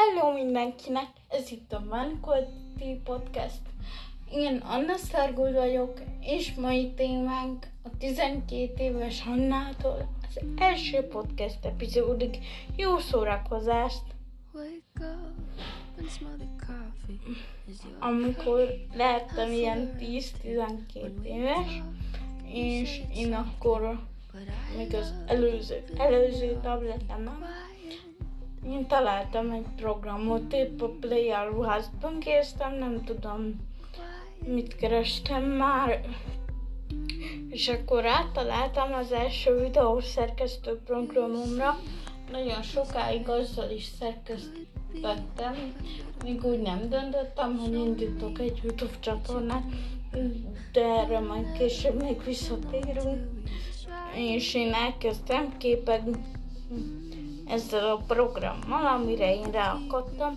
Hello mindenkinek, ez itt a Vankolti Podcast. Én Anna Szárgul vagyok, és mai témánk a 12 éves Hannától az első podcast epizódig. Jó szórakozást! Amikor lehettem ilyen 10-12 éves, és én akkor még az előző, előző tabletemem én találtam egy programot, épp a Play Alruházban késztem, nem tudom, mit kerestem már, és akkor áttaláltam az első videós szerkesztő programomra, nagyon sokáig azzal is szerkesztettem, még úgy nem döntöttem, hogy indítok egy YouTube csatornát, de erre majd később még visszatérünk. És én elkezdtem képek ezzel a programmal, amire én ráakadtam,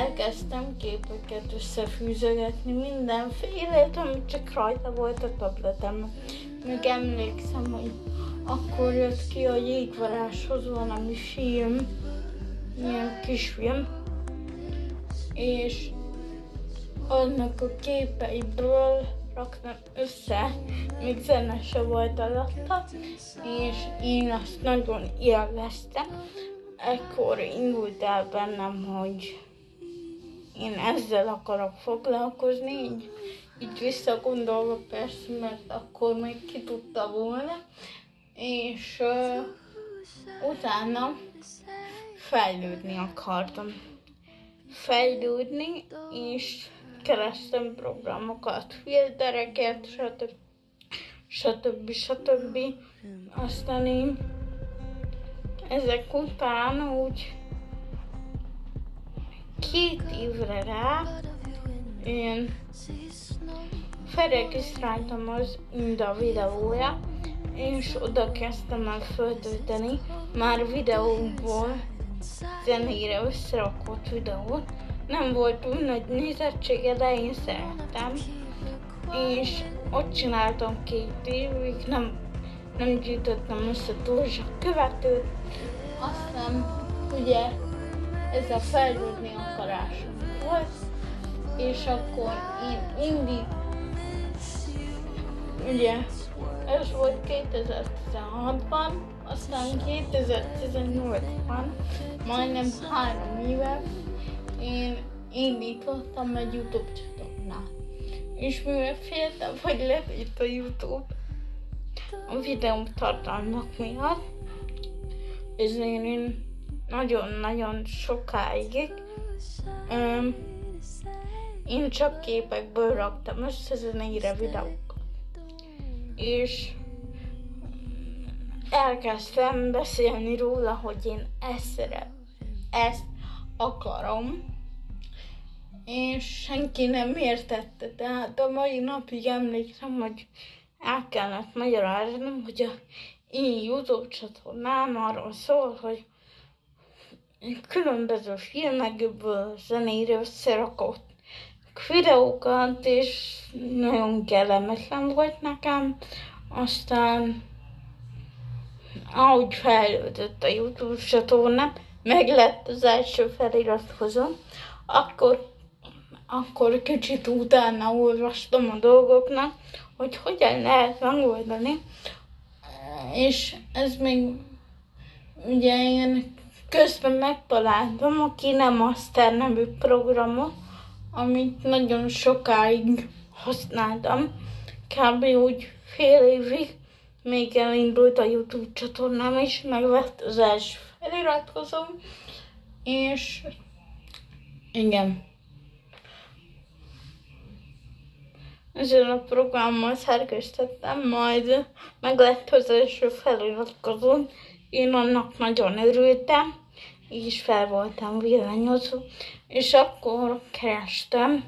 elkezdtem képeket összefűzögetni, mindenféle, amit csak rajta volt a tabletem. Még emlékszem, hogy akkor jött ki a jégvaráshoz valami film, ilyen kisfilm, és annak a képeiből raktam össze, még zene se volt alatta, és én azt nagyon élveztem. Ekkor indult el bennem, hogy én ezzel akarok foglalkozni, így, így visszagondolva persze, mert akkor még ki tudta volna, és uh, utána fejlődni akartam. Fejlődni, és kerestem programokat, filtereket, stb. stb. stb. Aztán én ezek után úgy két évre rá én felregisztráltam az Inda videója, és oda kezdtem el föltölteni már videóból zenére összerakott videót, nem volt túl nagy nézettség, de én szerettem. És ott csináltam két évig, nem, nem gyűjtöttem össze túl sok követőt. Aztán ugye ez a fejlődni akarásom volt, és akkor én indít, ugye ez volt 2016-ban, aztán 2018-ban, majdnem három éve én indítottam egy YouTube csatornát. És mivel féltem, hogy levét a YouTube a videóm tartalmak miatt, ezért én nagyon-nagyon sokáig um, én csak képekből raktam össze zenére videókat. És elkezdtem beszélni róla, hogy én ezt szeret, ezt akarom, és senki nem értette. Tehát a mai napig emlékszem, hogy el kellett magyaráznom, hogy a én YouTube csatornám arról szól, hogy különböző filmekből zenére összerakott videókat, és nagyon kellemetlen volt nekem. Aztán ahogy fejlődött a YouTube csatornám, meg lett az első feliratkozom, akkor akkor kicsit utána olvastam a dolgoknak, hogy hogyan lehet megoldani, és ez még ugye én közben megtaláltam a Kinemaster nevű programot, amit nagyon sokáig használtam, kb. úgy fél évig, még elindult a YouTube csatornám is, megvett az első feliratkozom, és igen. Ezzel a programmal szerkesztettem, majd meg lett az első feliratkozó. Én annak nagyon örültem, és fel voltam villanyozó, és akkor kerestem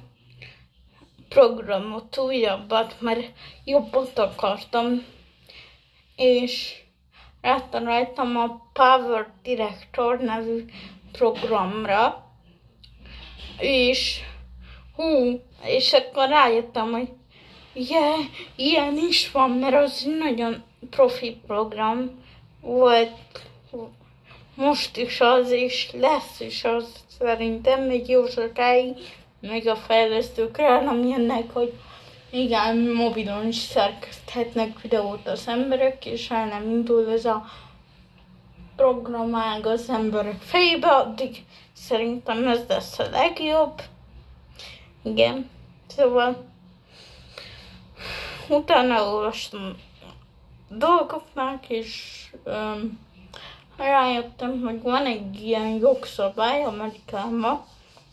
programot, újabbat, mert jobbat akartam, és rátaláltam a Power Director nevű programra, és hú, és akkor rájöttem, hogy yeah, ilyen is van, mert az nagyon profi program volt, most is az, és lesz is az. Szerintem még jó sokáig, még a fejlesztőkre nem jönnek, hogy igen, mobilon is szerkeszthetnek videót az emberek, és el nem indul ez a programág az emberek fejébe, addig szerintem ez lesz a legjobb. Igen, szóval utána olvastam dolgoknak, és um, rájöttem, hogy van egy ilyen jogszabály Amerikában,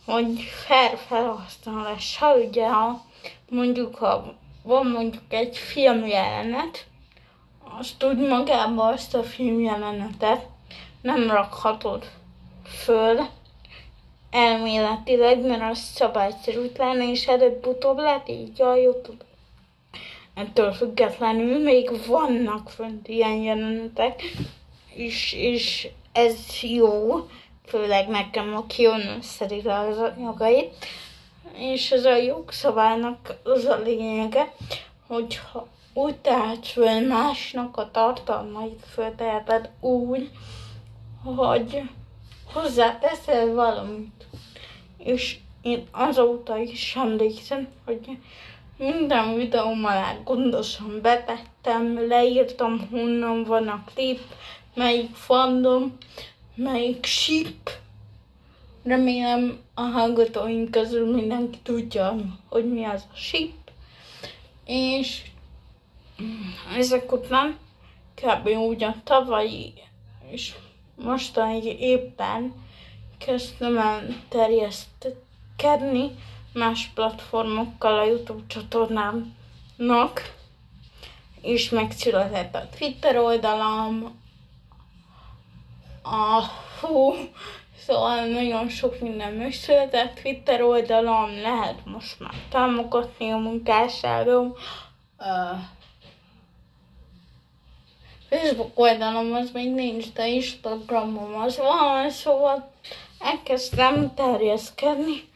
hogy fair felhasználással, ugye ha mondjuk ha van mondjuk egy filmjelenet, azt úgy magában azt a filmjelenetet nem rakhatod föl elméletileg, mert az szabályszerűtlen, és előbb-utóbb így a Youtube. Ettől függetlenül még vannak fönt ilyen jelenetek, és, és ez jó, főleg nekem, aki onnan szedi az anyagait, és ez a jogszabálynak az a lényege, hogyha tehetsz föl másnak a tartalmait fölteheted úgy, hogy hozzáteszel valamit. És én azóta is emlékszem, hogy minden videóm alá gondosan betettem, leírtam, honnan van a klip, melyik fandom, melyik ship. Remélem a hallgatóink közül mindenki tudja, hogy mi az a ship. És ezek után kb. úgy a tavalyi és mostanig éppen kezdtem el terjesztkedni más platformokkal a YouTube csatornámnak, és megszületett a Twitter oldalam, a hú, szóval nagyon sok minden megszületett. Twitter oldalam lehet most már támogatni a munkásságom. Uh, Facebook oldalom az még nincs, de Instagramom az van, szóval elkezdtem terjeszkedni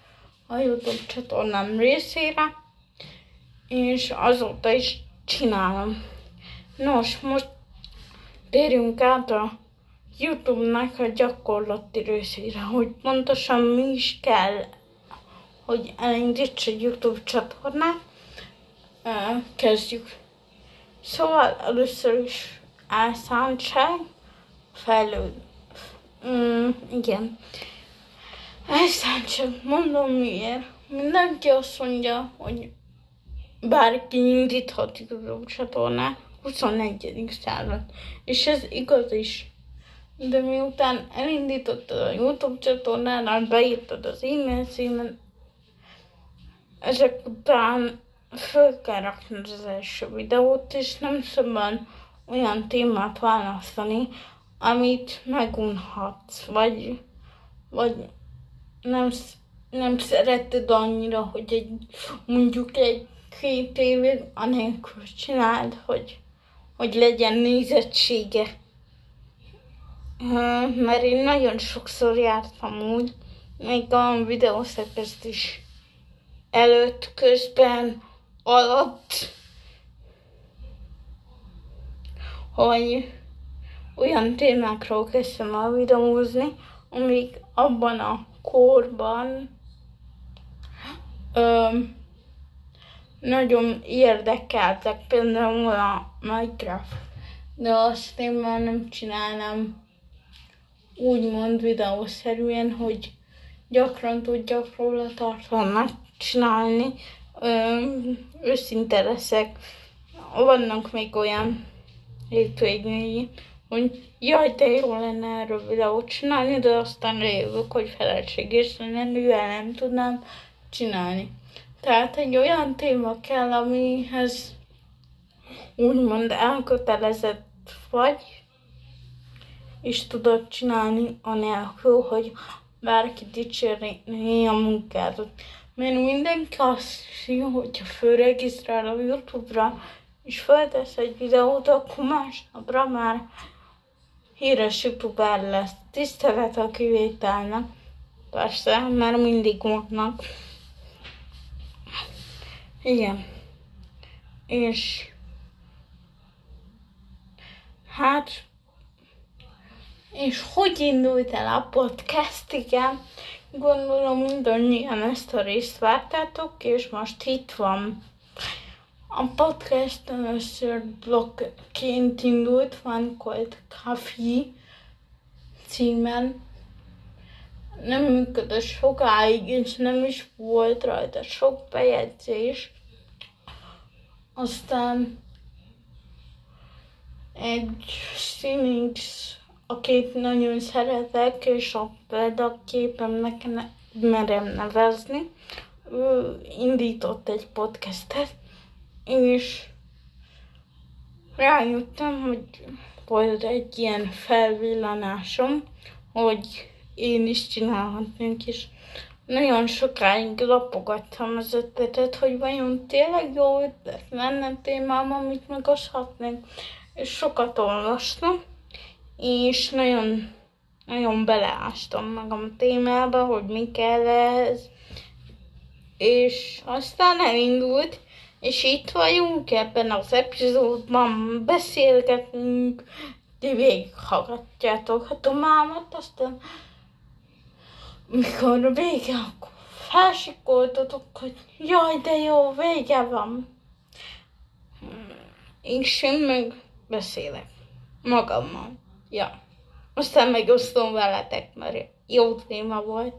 a YouTube csatornám részére, és azóta is csinálom. Nos, most térjünk át a YouTube-nak a gyakorlati részére, hogy pontosan mi is kell, hogy elindíts a YouTube csatornát. Kezdjük. Szóval először is elszántság, fejlőd. Mm, igen. Elszántság, mondom miért. Mindenki azt mondja, hogy bárki indíthat YouTube csatornát 21. század. És ez igaz is. De miután elindítottad a YouTube csatornánál, beírtad az e-mail címet, ezek után föl kell rakni az első videót, és nem szabad olyan témát választani, amit megunhatsz, vagy, vagy nem, nem szereted annyira, hogy egy, mondjuk egy két évig anélkül csináld, hogy, hogy legyen nézettsége. Mert én nagyon sokszor jártam úgy, még a videószerkesztés előtt, közben, alatt, hogy olyan témákról kezdtem el videózni, amik abban a korban ö, nagyon érdekeltek, például a Minecraft. De azt én már nem csinálnám úgymond videószerűen, hogy gyakran tudjak róla tartalmat csinálni. Ö, őszinte leszek. Vannak még olyan hétvégéi, hogy jaj, de jó lenne erről videót csinálni, de aztán rájövök, hogy felelősséges lenne, mivel nem tudnám csinálni. Tehát egy olyan téma kell, amihez úgymond elkötelezett vagy, és tudod csinálni anélkül, hogy bárki dicsérni a munkádat. Mert mindenki azt hiszi, hogyha fölregisztrál a Youtube-ra, és feltesz egy videót, akkor másnapra már híres youtuber lesz. Tisztelet a kivételnek. Persze, mert mindig vannak. Igen. És hát És hogy indult el a podcast? Igen, gondolom mindannyian ezt a részt vártátok, és most itt van. A podcast először blogként indult, van Cold Coffee címen. Nem működött sokáig, és nem is volt rajta sok bejegyzés. Aztán egy Sinix, akit nagyon szeretek, és a példaképemnek ne, merem nevezni, ő indított egy podcastet, és rájöttem, hogy volt egy ilyen felvillanásom, hogy én is csinálhatnék, és nagyon sokáig lapogattam az ötletet, hogy vajon tényleg jó ötlet lenne témám, amit megoszthatnék. És sokat olvastam, és nagyon, nagyon beleástam magam a témába, hogy mi kell ehhez. És aztán elindult, és itt vagyunk ebben az epizódban, beszélgetünk, ti végighallgatjátok a tomámat, aztán mikor vége, akkor felsikoltatok, hogy jaj, de jó, vége van. És én meg beszélek magammal. Ja. Aztán megosztom veletek, mert jó téma volt.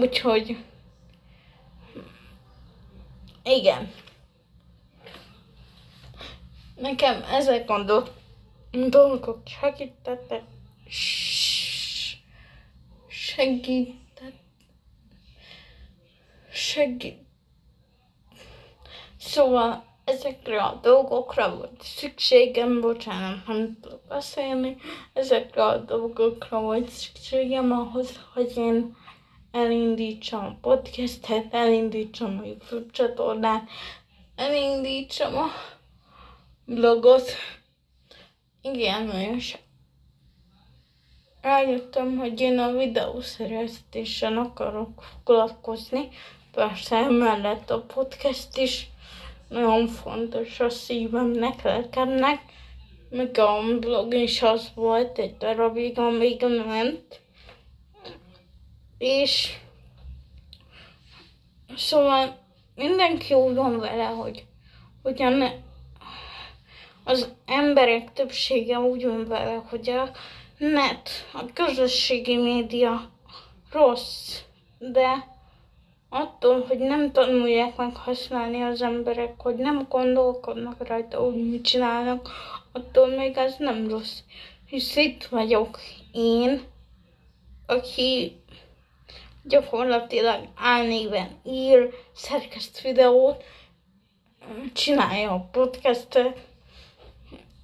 Úgyhogy igen. Nekem ezek a do- dolgok segítettek segített, segít. Szóval ezekre a dolgokra volt szükségem, bocsánat, nem tudok beszélni, ezekre a dolgokra volt szükségem ahhoz, hogy én elindítsam a podcastet, elindítsam a YouTube csatornát, elindítsam a blogot. Igen, sok rájöttem, hogy én a videószerzéssel akarok foglalkozni. Persze emellett a podcast is nagyon fontos a szívemnek, lelkemnek. Meg a blog is az volt egy darabig, amíg ment. És szóval mindenki úgy van vele, hogy ugyan az emberek többsége úgy van vele, hogy a net, a közösségi média rossz, de attól, hogy nem tanulják meg használni az emberek, hogy nem gondolkodnak rajta úgy, mit csinálnak, attól még ez nem rossz. Hisz itt vagyok én, aki gyakorlatilag álnéven ír, szerkeszt videót, csinálja a podcastet,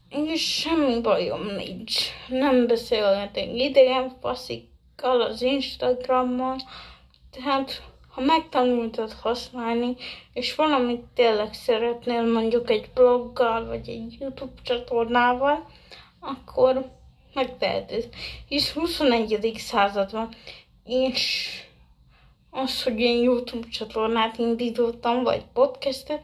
és semmi bajom nincs. Nem beszélhetek idegen faszikkal az Instagramon, tehát ha megtanultad használni, és valamit tényleg szeretnél mondjuk egy bloggal, vagy egy YouTube csatornával, akkor megteheted. Hisz 21. század van, és az, hogy én YouTube csatornát indítottam, vagy podcastet,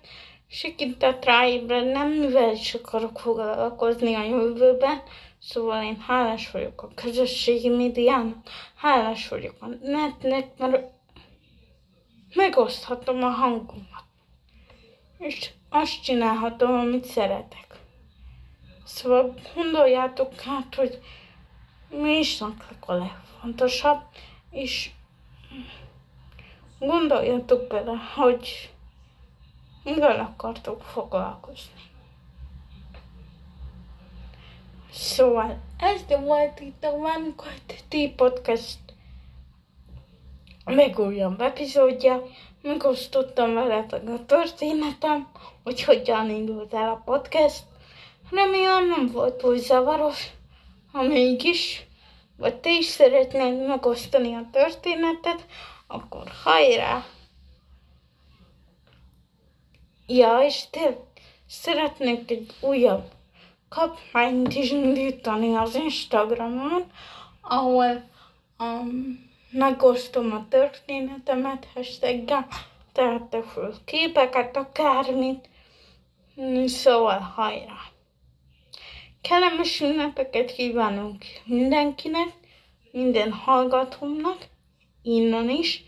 segített ráébrednem, mivel is akarok foglalkozni a jövőben. Szóval én hálás vagyok a közösségi médiának, hálás vagyok a netnek, mert megoszthatom a hangomat. És azt csinálhatom, amit szeretek. Szóval gondoljátok hát, hogy mi is a legfontosabb, és gondoljatok bele, hogy mivel akartok foglalkozni. Szóval ez volt itt a One T Podcast legújabb epizódja. Megosztottam veletek a történetem, hogy hogyan indult el a podcast. Remélem nem volt túl zavaros, ha mégis, vagy te is szeretnéd megosztani a történetet, akkor hajrá! Ja, és te szeretnék egy újabb kapmányt is indítani az Instagramon, ahol um, megosztom a történetemet hashtaggel, tehetek föl képeket, akármit, szóval hajrá! kellemes ünnepeket kívánunk mindenkinek, minden hallgatómnak, innen is,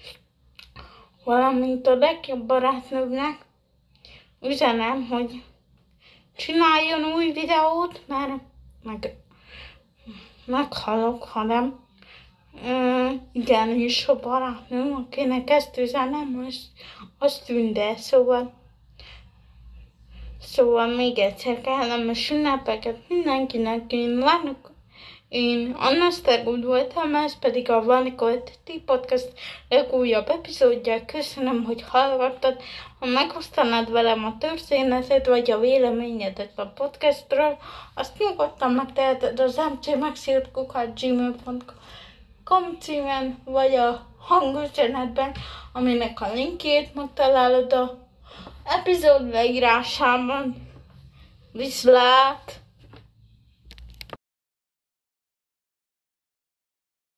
valamint a legjobb barátnőmnek üzenem, hogy csináljon új videót, mert meg meghalok, ha nem. Igen, és a barátnőm, akinek ezt üzenem, az, az tünde, szóval Szóval még egyszer kellemes ünnepeket mindenkinek, én várok. Én Anna Stergood voltam, ez pedig a Vanikolt Ti Podcast legújabb epizódja. Köszönöm, hogy hallgattad. Ha megosztanád velem a történetet, vagy a véleményedet a podcastről, azt nyugodtan megteheted az mcmaxilkukat.gmail.com címen, vagy a hangüzenetben, aminek a linkjét megtalálod a epizód leírásában. Viszlát!